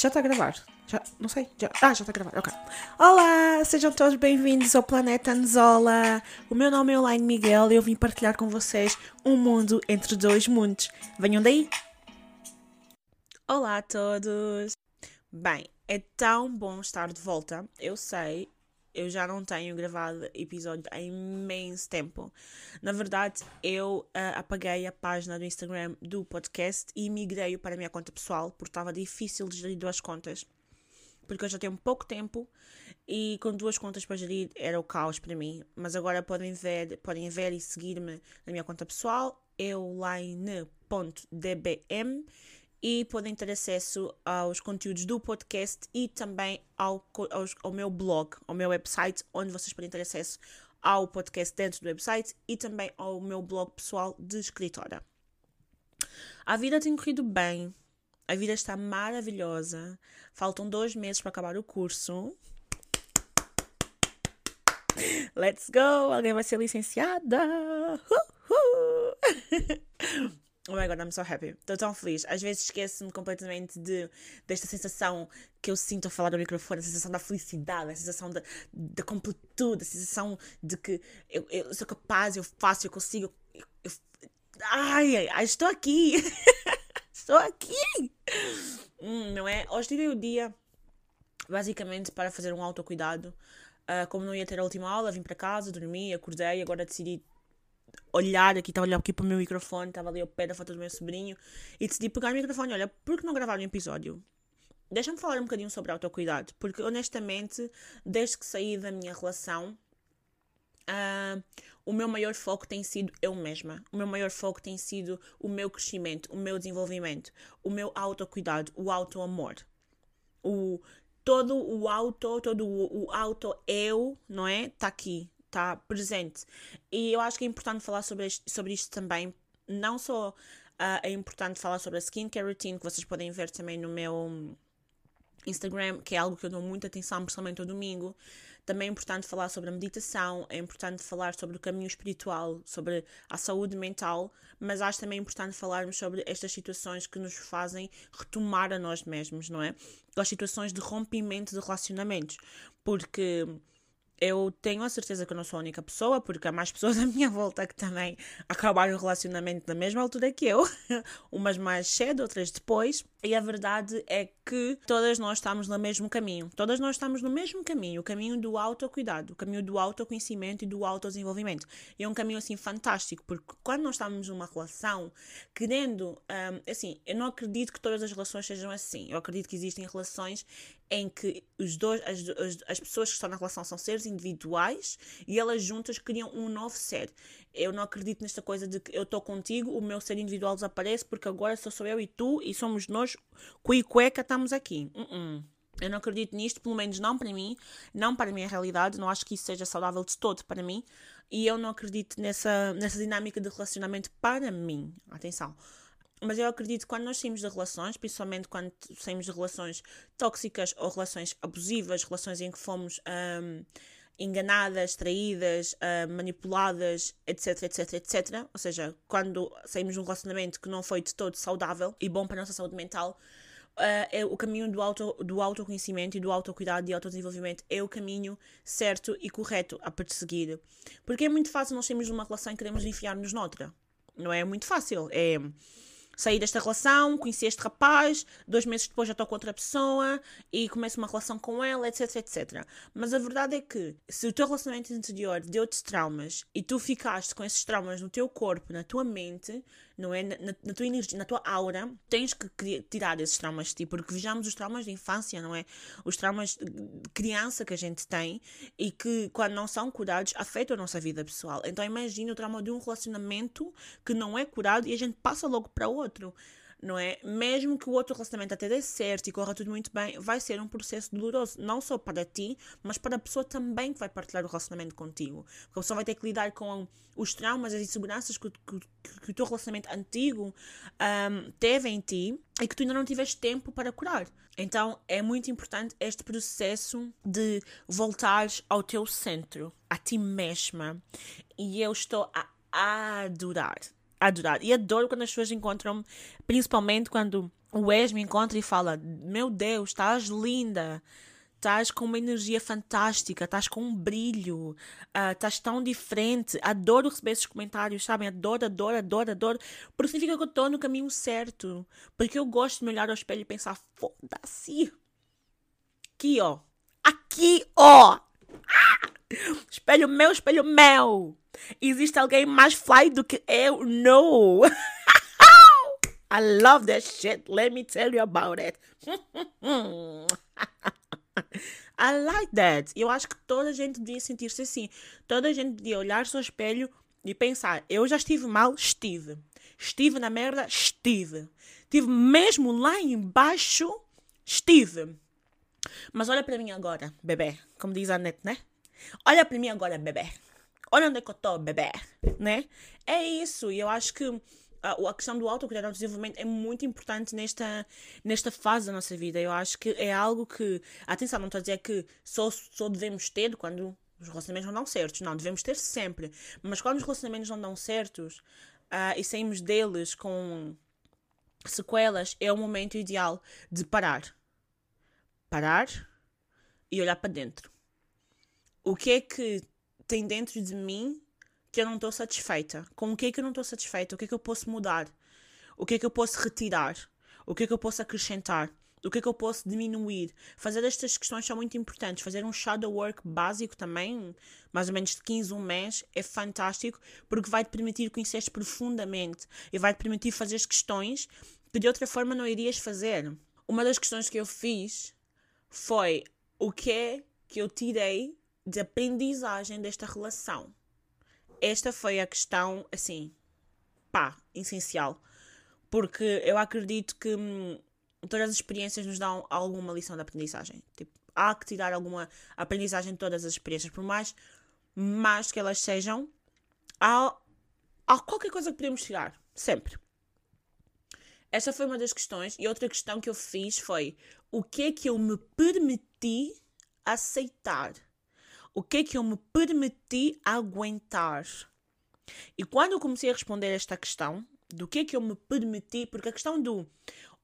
Já está a gravar? Já, não sei. Já, ah, já está a gravar, ok. Olá, sejam todos bem-vindos ao Planeta Anzola. O meu nome é Elaine Miguel e eu vim partilhar com vocês um mundo entre dois mundos. Venham daí! Olá a todos! Bem, é tão bom estar de volta. Eu sei, eu já não tenho gravado episódio há imenso tempo. Na verdade, eu uh, apaguei a página do Instagram do podcast e migrei para a minha conta pessoal, porque estava difícil de gerir duas contas. Porque eu já tenho pouco tempo e com duas contas para gerir era o caos para mim. Mas agora podem ver, podem ver e seguir-me na minha conta pessoal, euline.dbm e podem ter acesso aos conteúdos do podcast e também ao, ao meu blog, ao meu website, onde vocês podem ter acesso ao podcast dentro do website e também ao meu blog pessoal de escritora. A vida tem corrido bem, a vida está maravilhosa. Faltam dois meses para acabar o curso. Let's go! Alguém vai ser licenciada! Uh -huh. Oh my god, I'm so happy. Estou tão feliz. Às vezes esqueço-me completamente de, desta sensação que eu sinto a falar no microfone, a sensação da felicidade, a sensação da, da completude, a sensação de que eu, eu sou capaz, eu faço, eu consigo. Eu, eu, ai, ai, estou aqui! estou aqui! Hum, não é? Hoje tirei o dia basicamente para fazer um autocuidado. Uh, como não ia ter a última aula, vim para casa, dormi, acordei, agora decidi olhar aqui, estava a olhar aqui para o meu microfone, estava ali ao pé da foto do meu sobrinho e decidi pegar o microfone. Olha, por que não gravar um episódio? Deixa-me falar um bocadinho sobre autocuidado, porque honestamente, desde que saí da minha relação, uh, o meu maior foco tem sido eu mesma. O meu maior foco tem sido o meu crescimento, o meu desenvolvimento, o meu autocuidado, o auto-amor. O, todo o auto, todo o, o auto-eu, não é? Está aqui está presente. E eu acho que é importante falar sobre sobre isto também. Não só uh, é importante falar sobre a skincare routine, que vocês podem ver também no meu Instagram, que é algo que eu dou muita atenção, principalmente ao domingo. Também é importante falar sobre a meditação, é importante falar sobre o caminho espiritual, sobre a saúde mental, mas acho também importante falarmos sobre estas situações que nos fazem retomar a nós mesmos, não é? As situações de rompimento de relacionamentos, porque eu tenho a certeza que eu não sou a única pessoa, porque há mais pessoas à minha volta que também acabaram o relacionamento na mesma altura que eu, umas mais cedo, outras depois, e a verdade é que todas nós estamos no mesmo caminho, todas nós estamos no mesmo caminho, o caminho do autocuidado, o caminho do autoconhecimento e do autodesenvolvimento. E é um caminho assim fantástico, porque quando nós estamos numa relação, querendo, um, assim, eu não acredito que todas as relações sejam assim, eu acredito que existem relações em que os dois, as, as, as, pessoas que estão na relação são seres individuais e elas juntas criam um novo ser. Eu não acredito nesta coisa de que eu estou contigo, o meu ser individual desaparece porque agora só sou eu e tu e somos nós, cui cueca, estamos aqui. Uh -uh. Eu não acredito nisto, pelo menos não para mim, não para a minha realidade, não acho que isso seja saudável de todo para mim e eu não acredito nessa, nessa dinâmica de relacionamento para mim. Atenção. Mas eu acredito que quando nós saímos de relações, principalmente quando saímos de relações tóxicas ou relações abusivas, relações em que fomos um, enganadas, traídas, um, manipuladas, etc, etc, etc. Ou seja, quando saímos de um relacionamento que não foi de todo saudável e bom para a nossa saúde mental, uh, é o caminho do, auto, do autoconhecimento e do autocuidado e autodesenvolvimento é o caminho certo e correto a perseguir. Porque é muito fácil nós de uma relação e queremos enfiar-nos noutra. Não é muito fácil. É saí desta relação, conheci este rapaz, dois meses depois já estou com outra pessoa e começo uma relação com ela, etc, etc. Mas a verdade é que se o teu relacionamento anterior deu-te traumas e tu ficaste com esses traumas no teu corpo, na tua mente, não é? Na, na, tua energia, na tua aura, tens que tirar esses traumas de ti, porque vejamos os traumas de infância, não é? Os traumas de criança que a gente tem e que, quando não são curados, afetam a nossa vida pessoal. Então, imagine o trauma de um relacionamento que não é curado e a gente passa logo para outro não é? Mesmo que o outro relacionamento até dê certo e corra tudo muito bem, vai ser um processo doloroso, não só para ti, mas para a pessoa também que vai partilhar o relacionamento contigo. Porque a pessoa vai ter que lidar com os traumas, as inseguranças que, que, que o teu relacionamento antigo um, teve em ti e que tu ainda não tiveste tempo para curar. Então é muito importante este processo de voltares ao teu centro, a ti mesma. E eu estou a adorar adorar. E adoro quando as pessoas encontram-me, principalmente quando o ex me encontra e fala: Meu Deus, estás linda, estás com uma energia fantástica, estás com um brilho, uh, estás tão diferente. Adoro receber esses comentários, sabem? Adoro, adoro, adoro, adoro. Porque significa que eu estou no caminho certo. Porque eu gosto de me olhar ao espelho e pensar: Foda-se. Aqui, ó. Aqui, ó. Ah! Espelho meu, espelho meu. Existe alguém mais fly do que eu? No. I love that shit. Let me tell you about it. I like that. Eu acho que toda a gente devia sentir-se assim. Toda a gente devia olhar-se ao espelho e pensar: eu já estive mal, estive. Estive na merda, estive. Estive mesmo lá embaixo, estive. Mas olha para mim agora, bebê. Como diz a net, né? Olha para mim agora, bebê. Olha onde é que eu estou, bebê. Né? É isso. E eu acho que a, a questão do autocuidado e desenvolvimento é muito importante nesta, nesta fase da nossa vida. Eu acho que é algo que, atenção, não estou a dizer que só, só devemos ter quando os relacionamentos não dão certos. Não, devemos ter sempre. Mas quando os relacionamentos não dão certos uh, e saímos deles com sequelas, é o momento ideal de parar. Parar e olhar para dentro. O que é que tem dentro de mim que eu não estou satisfeita? Com o que é que eu não estou satisfeita? O que é que eu posso mudar? O que é que eu posso retirar? O que é que eu posso acrescentar? O que é que eu posso diminuir? Fazer estas questões são muito importantes. Fazer um shadow work básico também, mais ou menos de 15, um mês, é fantástico porque vai te permitir conhecer profundamente e vai te permitir fazer questões que de outra forma não irias fazer. Uma das questões que eu fiz foi o que é que eu tirei de aprendizagem desta relação esta foi a questão, assim, pá, essencial. Porque eu acredito que hum, todas as experiências nos dão alguma lição de aprendizagem. Tipo, há que tirar alguma aprendizagem de todas as experiências, por mais mais que elas sejam, há, há qualquer coisa que podemos tirar, sempre. Essa foi uma das questões. E outra questão que eu fiz foi: o que é que eu me permiti aceitar? O que é que eu me permiti aguentar? E quando eu comecei a responder esta questão, do que é que eu me permiti, porque a questão do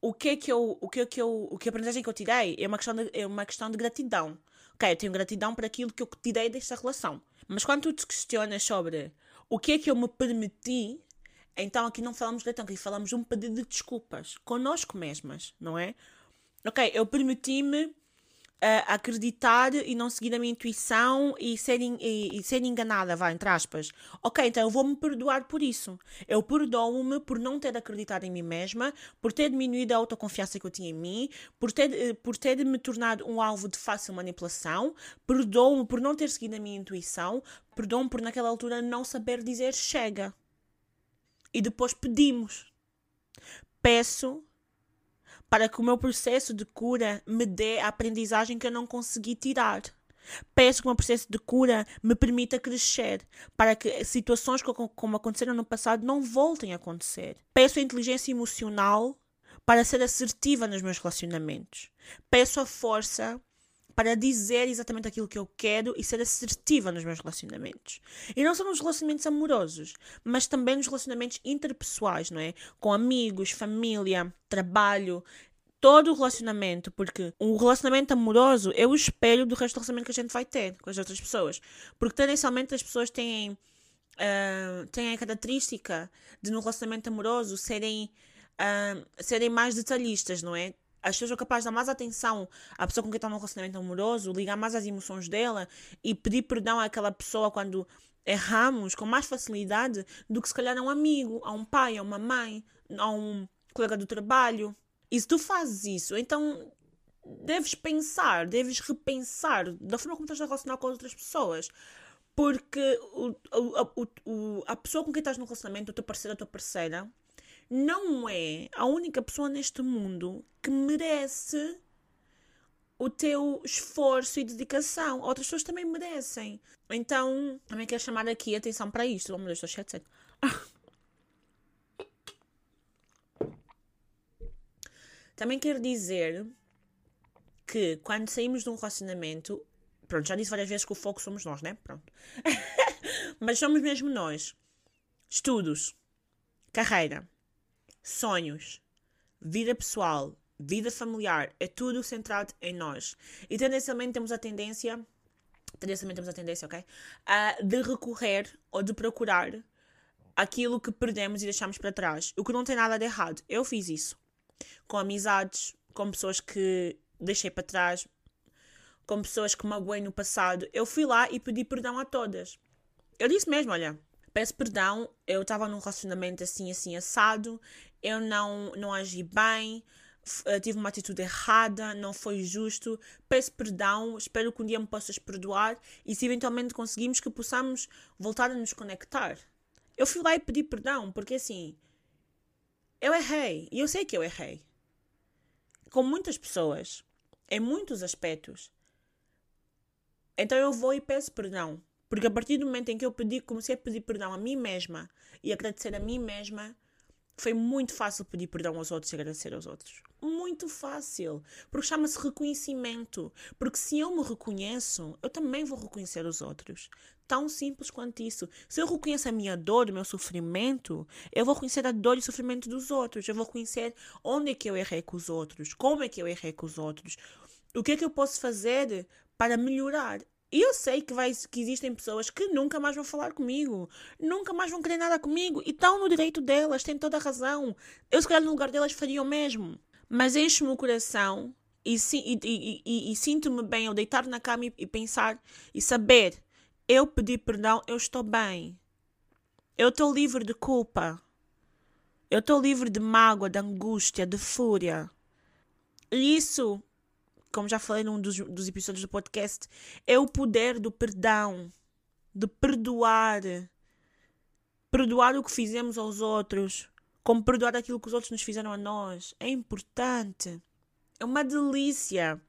o que é que eu, o que é que eu, o que a aprendizagem que eu tirei é uma questão de, é uma questão de gratidão. Ok, eu tenho gratidão por aquilo que eu tirei desta relação. Mas quando tu te questionas sobre o que é que eu me permiti, então aqui não falamos de gratidão, aqui falamos de um pedido de desculpas connosco mesmas, não é? Ok, eu permiti-me a acreditar e não seguir a minha intuição e ser, e, e ser enganada, vá, entre aspas. Ok, então eu vou-me perdoar por isso. Eu perdoo-me por não ter acreditado em mim mesma, por ter diminuído a autoconfiança que eu tinha em mim, por ter, eh, por ter me tornado um alvo de fácil manipulação, perdoo-me por não ter seguido a minha intuição, perdoo-me por naquela altura não saber dizer chega. E depois pedimos. Peço para que o meu processo de cura me dê a aprendizagem que eu não consegui tirar. Peço que o meu processo de cura me permita crescer, para que situações como aconteceram no passado não voltem a acontecer. Peço a inteligência emocional para ser assertiva nos meus relacionamentos. Peço a força para dizer exatamente aquilo que eu quero e ser assertiva nos meus relacionamentos. E não só nos relacionamentos amorosos, mas também nos relacionamentos interpessoais, não é? Com amigos, família, trabalho, todo o relacionamento, porque um relacionamento amoroso é o espelho do resto do relacionamento que a gente vai ter com as outras pessoas. Porque tendencialmente as pessoas têm, uh, têm a característica de no relacionamento amoroso serem, uh, serem mais detalhistas, não é? As pessoas são capazes de dar mais atenção à pessoa com quem está num relacionamento amoroso, ligar mais às emoções dela e pedir perdão àquela pessoa quando erramos com mais facilidade do que se calhar a um amigo, a um pai, a uma mãe, a um colega do trabalho. E se tu fazes isso, então deves pensar, deves repensar da forma como estás a relacionar com outras pessoas. Porque o, o, o, a pessoa com quem estás no relacionamento, o teu parceiro, a tua parceira, não é a única pessoa neste mundo que merece o teu esforço e dedicação. Outras pessoas também merecem. Então, também quero chamar aqui a atenção para isto. Oh meu Deus, estou cheio de Também quero dizer que quando saímos de um relacionamento, pronto, já disse várias vezes que o foco somos nós, né? Pronto. Mas somos mesmo nós. Estudos, carreira, sonhos, vida pessoal, vida familiar, é tudo centrado em nós. E tendencialmente temos a tendência, tendencialmente temos a tendência, ok? Uh, de recorrer ou de procurar aquilo que perdemos e deixamos para trás. O que não tem nada de errado. Eu fiz isso. Com amizades, com pessoas que deixei para trás, com pessoas que magoei no passado. Eu fui lá e pedi perdão a todas. Eu disse mesmo, olha, peço perdão, eu estava num relacionamento assim, assim, assado, eu não, não agi bem, eh, tive uma atitude errada, não foi justo, peço perdão, espero que um dia me possas perdoar e se eventualmente conseguimos que possamos voltar a nos conectar. Eu fui lá e pedi perdão, porque assim, eu errei, e eu sei que eu errei. Com muitas pessoas, em muitos aspectos. Então eu vou e peço perdão. Porque a partir do momento em que eu pedi, comecei a pedir perdão a mim mesma e agradecer a mim mesma, foi muito fácil pedir perdão aos outros e agradecer aos outros. Muito fácil. Porque chama-se reconhecimento. Porque se eu me reconheço, eu também vou reconhecer os outros. Tão simples quanto isso. Se eu reconheço a minha dor, o meu sofrimento, eu vou reconhecer a dor e o sofrimento dos outros. Eu vou reconhecer onde é que eu errei com os outros, como é que eu errei com os outros, o que é que eu posso fazer para melhorar. E eu sei que, vai, que existem pessoas que nunca mais vão falar comigo, nunca mais vão querer nada comigo e estão no direito delas, têm toda a razão. Eu, se calhar, no lugar delas, faria o mesmo. Mas enche-me o coração e, e, e, e, sinto-me bem ao deitar na cama e, pensar e saber: eu pedi perdão, eu estou bem. Eu estou livre de culpa. Eu estou livre de mágoa, de angústia, de fúria. E isso como já falei num dos, dos episódios do podcast, é o poder do perdão, de perdoar. Perdoar o que fizemos aos outros, como perdoar aquilo que os outros nos fizeram a nós. É importante. É uma delícia.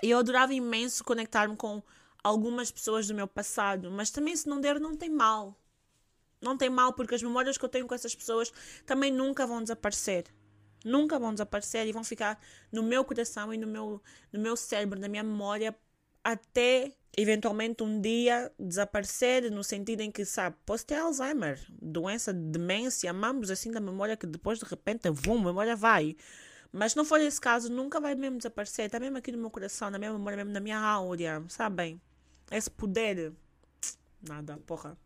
E eu adorava imenso conectar-me com algumas pessoas do meu passado, mas também se não der, não tem mal. Não tem mal, porque as memórias que eu tenho com essas pessoas também nunca vão desaparecer nunca vão desaparecer e vão ficar no meu coração e no meu, no meu cérebro, na minha memória, até eventualmente um dia desaparecer, no sentido em que, sabe, posso ter Alzheimer, doença, demência, amamos assim da memória que depois de repente, vum, a memória vai. Mas se não for esse caso, nunca vai mesmo desaparecer. Está mesmo aqui no meu coração, na minha memória, mesmo na minha áurea, sabem? Esse poder. Nada, porra.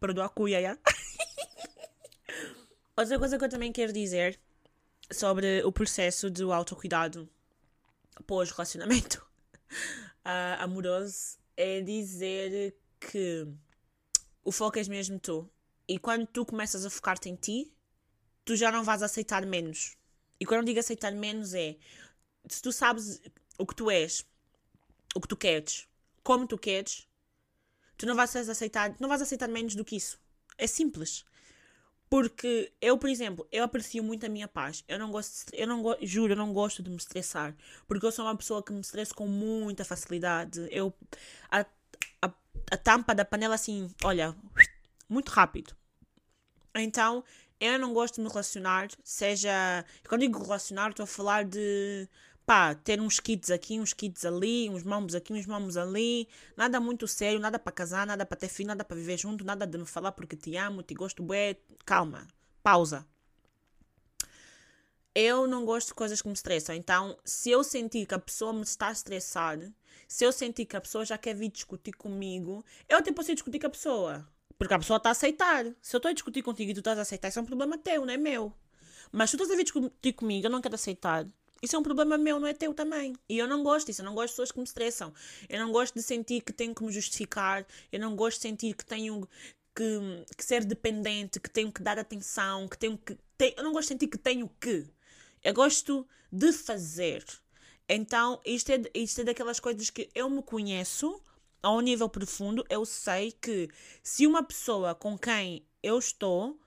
Perdoa a cuia, já. Outra coisa que eu também quero dizer sobre o processo do autocuidado pós-relacionamento uh, amoroso é dizer que o foco és mesmo tu. E quando tu começas a focar-te em ti, tu já não vais aceitar menos. E quando eu digo aceitar menos é se tu sabes o que tu és, o que tu queres, como tu queres, tu não vais aceitar, não vais aceitar menos do que isso. É simples. Porque eu, por exemplo, eu aprecio muito a minha paz. Eu não gosto, eu não juro, eu não gosto de me estressar, porque eu sou uma pessoa que me estressa com muita facilidade. Eu a, a, a tampa da panela assim, olha, muito rápido. Então, eu não gosto de me relacionar, seja, quando digo relacionar, estou a falar de pá, ter uns kits aqui, uns kits ali, uns mambos aqui, uns mambos ali, nada muito sério, nada para casar, nada para ter filho, nada para viver junto, nada de me falar porque te amo, te gosto, bué, calma, pausa. Eu não gosto de coisas que me estressam, então se eu sentir que a pessoa me está a estressar, se eu sentir que a pessoa já quer vir discutir comigo, eu até posso ir discutir com a pessoa, porque a pessoa está a aceitar. Se eu estou a discutir contigo e tu estás a aceitar, isso é um problema teu, não é meu. Mas tu estás a vir discutir comigo, eu não quero aceitar, isso é um problema meu, não é teu também. E eu não gosto disso. Eu não gosto de pessoas que me estressam. Eu não gosto de sentir que tenho que me justificar. Eu não gosto de sentir que tenho que, que ser dependente, que tenho que dar atenção, que tenho que. Eu não gosto de sentir que tenho que. Eu gosto de fazer. Então, isto é, isto é daquelas coisas que eu me conheço a um nível profundo. Eu sei que se uma pessoa com quem eu estou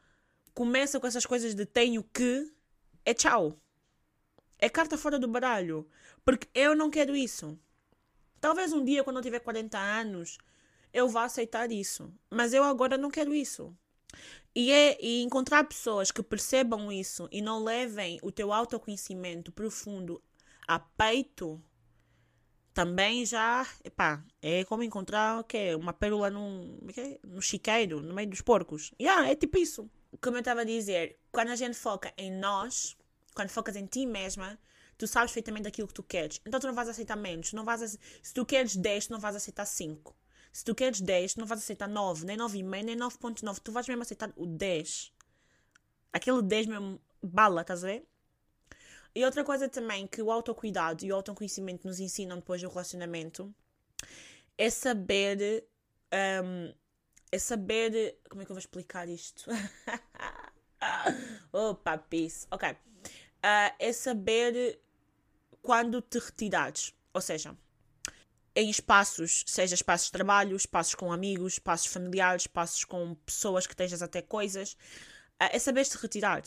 começa com essas coisas de tenho que, é tchau é carta fora do baralho. Porque eu não quero isso. Talvez um dia, quando eu tiver 40 anos, eu vá aceitar isso. Mas eu agora não quero isso. E, é, e encontrar pessoas que percebam isso e não levem o teu autoconhecimento profundo a peito também já epá, é como encontrar okay, uma pérola num, okay, no chiqueiro, no meio dos porcos. Yeah, é tipo isso. Como eu estava a dizer, quando a gente foca em nós, quando focas em ti mesma, tu sabes perfeitamente aquilo que tu queres. Então tu não vais aceitar menos. Não vais, se tu queres 10, tu não vais aceitar 5. Se tu queres 10, tu não vais aceitar 9, nem 9,5, nem 9,9. Tu vais mesmo aceitar o 10. Aquele 10 mesmo bala, estás a ver? E outra coisa também que o autocuidado e o autoconhecimento nos ensinam depois do relacionamento é saber. Um, é saber. Como é que eu vou explicar isto? Opa, peace. Ok. Uh, é saber quando te retirares. Ou seja, em espaços, seja espaços de trabalho, espaços com amigos, espaços familiares, espaços com pessoas que estejas até coisas, uh, é saber te retirar.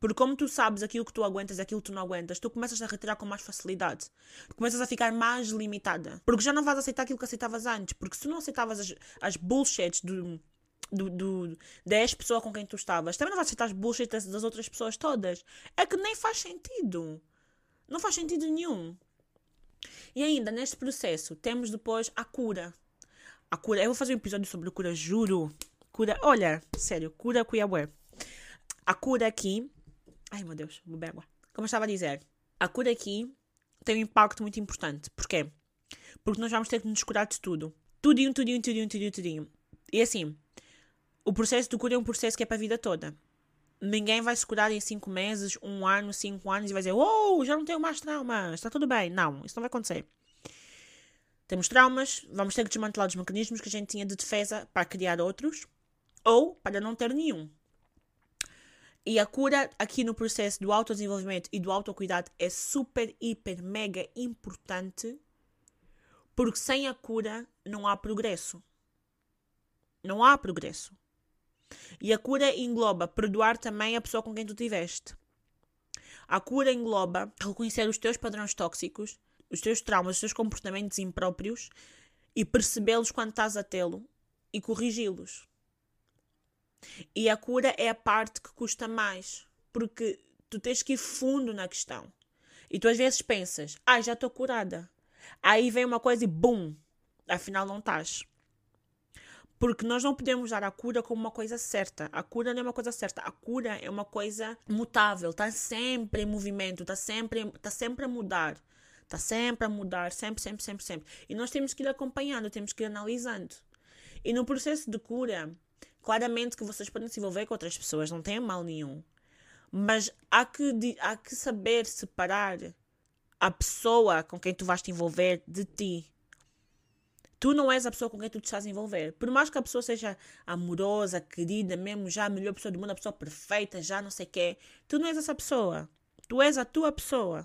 Porque como tu sabes aquilo que tu aguentas aquilo que tu não aguentas, tu começas a retirar com mais facilidade. Tu começas a ficar mais limitada. Porque já não vais aceitar aquilo que aceitavas antes. Porque se não aceitavas as, as bullshits do, do, do, 10 pessoas com quem tu estavas, também não vais aceitar as bullshits das, outras pessoas todas. É que nem faz sentido. Não faz sentido nenhum. E ainda neste processo temos depois a cura. A cura. Eu vou fazer um episódio sobre cura, juro. Cura. Olha, sério, cura cuiabué. A cura aqui Ai meu Deus, vou beber água. Como eu estava a dizer, a cura aqui tem um impacto muito importante. Porquê? Porque nós vamos ter que nos curar de tudo. Tudinho, tudinho, tudinho, tudinho, tudinho. E assim, o processo de cura é um processo que é para a vida toda. Ninguém vai se curar em 5 meses, um ano, 5 anos e vai dizer: Oh, já não tenho mais traumas, está tudo bem. Não, isso não vai acontecer. Temos traumas, vamos ter que desmantelar os mecanismos que a gente tinha de defesa para criar outros ou para não ter nenhum. E a cura aqui no processo do autodesenvolvimento e do autocuidado é super, hiper, mega importante, porque sem a cura não há progresso. Não há progresso. E a cura engloba perdoar também a pessoa com quem tu tiveste. A cura engloba reconhecer os teus padrões tóxicos, os teus traumas, os teus comportamentos impróprios e percebê-los quando estás a tê-lo e corrigi-los. E a cura é a parte que custa mais, porque tu tens que ir fundo na questão. E tu às vezes pensas, ah, já estou curada. Aí vem uma coisa e bum, afinal não estás. Porque nós não podemos dar a cura como uma coisa certa. A cura não é uma coisa certa. A cura é uma coisa mutável. Está sempre em movimento. Está sempre, tá sempre a mudar. Está sempre a mudar. Sempre, sempre, sempre, sempre. E nós temos que ir acompanhando. Temos que ir analisando. E no processo de cura, Claramente que vocês podem se envolver com outras pessoas, não tem mal nenhum. Mas há que, há que saber separar a pessoa com quem tu vais te envolver de ti. Tu não és a pessoa com quem tu te estás a envolver. Por mais que a pessoa seja amorosa, querida, mesmo já a melhor pessoa do mundo, a pessoa perfeita, já não sei quê, tu não és essa pessoa. Tu és a tua pessoa.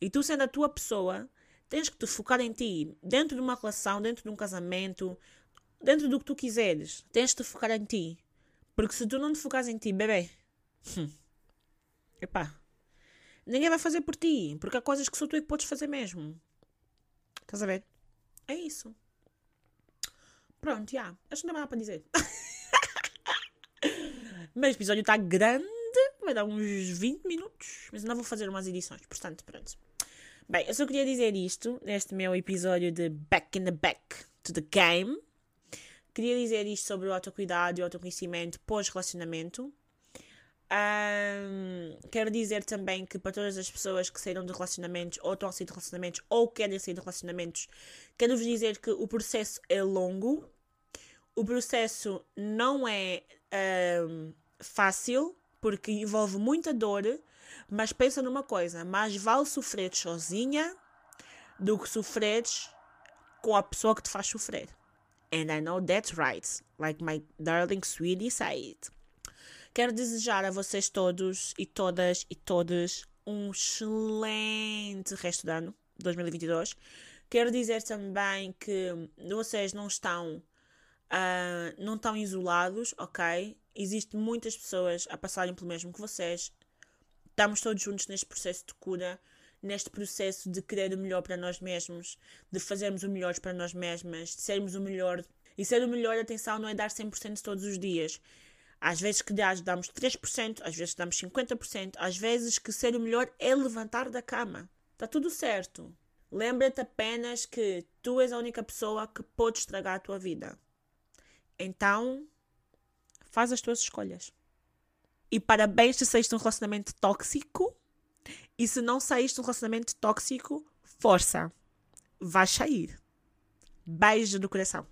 E tu sendo a tua pessoa, tens que te focar em ti. Dentro de uma relação, dentro de um casamento, dentro do que tu quiseres, tens de te focar em ti. Porque se tu não te focares em ti, bebê, hum, epá, ninguém vai fazer por ti. Porque há coisas que só tu é que podes fazer mesmo. Estás a ver? É isso. Pronto, já. Yeah. Acho que não tem nada para dizer. mas o episódio está grande. Vai dar uns 20 minutos. Mas ainda vou fazer umas edições. Portanto, pronto. Bem, eu só queria dizer isto neste meu episódio de Back in the Back to the Game. Queria dizer isto sobre o autocuidado e o autoconhecimento pós-relacionamento. Um, quero dizer também que para todas as pessoas que saíram de relacionamentos ou estão a sair de relacionamentos ou querem sair de relacionamentos, quero-vos dizer que o processo é longo, o processo não é um, fácil porque envolve muita dor, mas pensa numa coisa: mais vale sofrer sozinha do que sofreres com a pessoa que te faz sofrer. And I know that's right, like my darling sweetie said. Quero desejar a vocês todos e todas e todos um excelente resto de ano, 2022. Quero dizer também que vocês não estão, uh, não estão isolados, ok? Existem muitas pessoas a passarem pelo mesmo que vocês. Estamos todos juntos neste processo de cura neste processo de querer o melhor para nós mesmos, de fazermos o melhor para nós mesmas, de sermos o melhor. E ser o melhor, atenção, não é dar 100% todos os dias. Às vezes que damos 3%, às vezes que damos 50%, às vezes que ser o melhor é levantar da cama. Está tudo certo. Lembra-te apenas que tu és a única pessoa que pode estragar a tua vida. Então, faz as tuas escolhas. E parabéns se saíste de um relacionamento tóxico. E se não saíste de um relacionamento tóxico, força. Vais sair. Beijo no coração.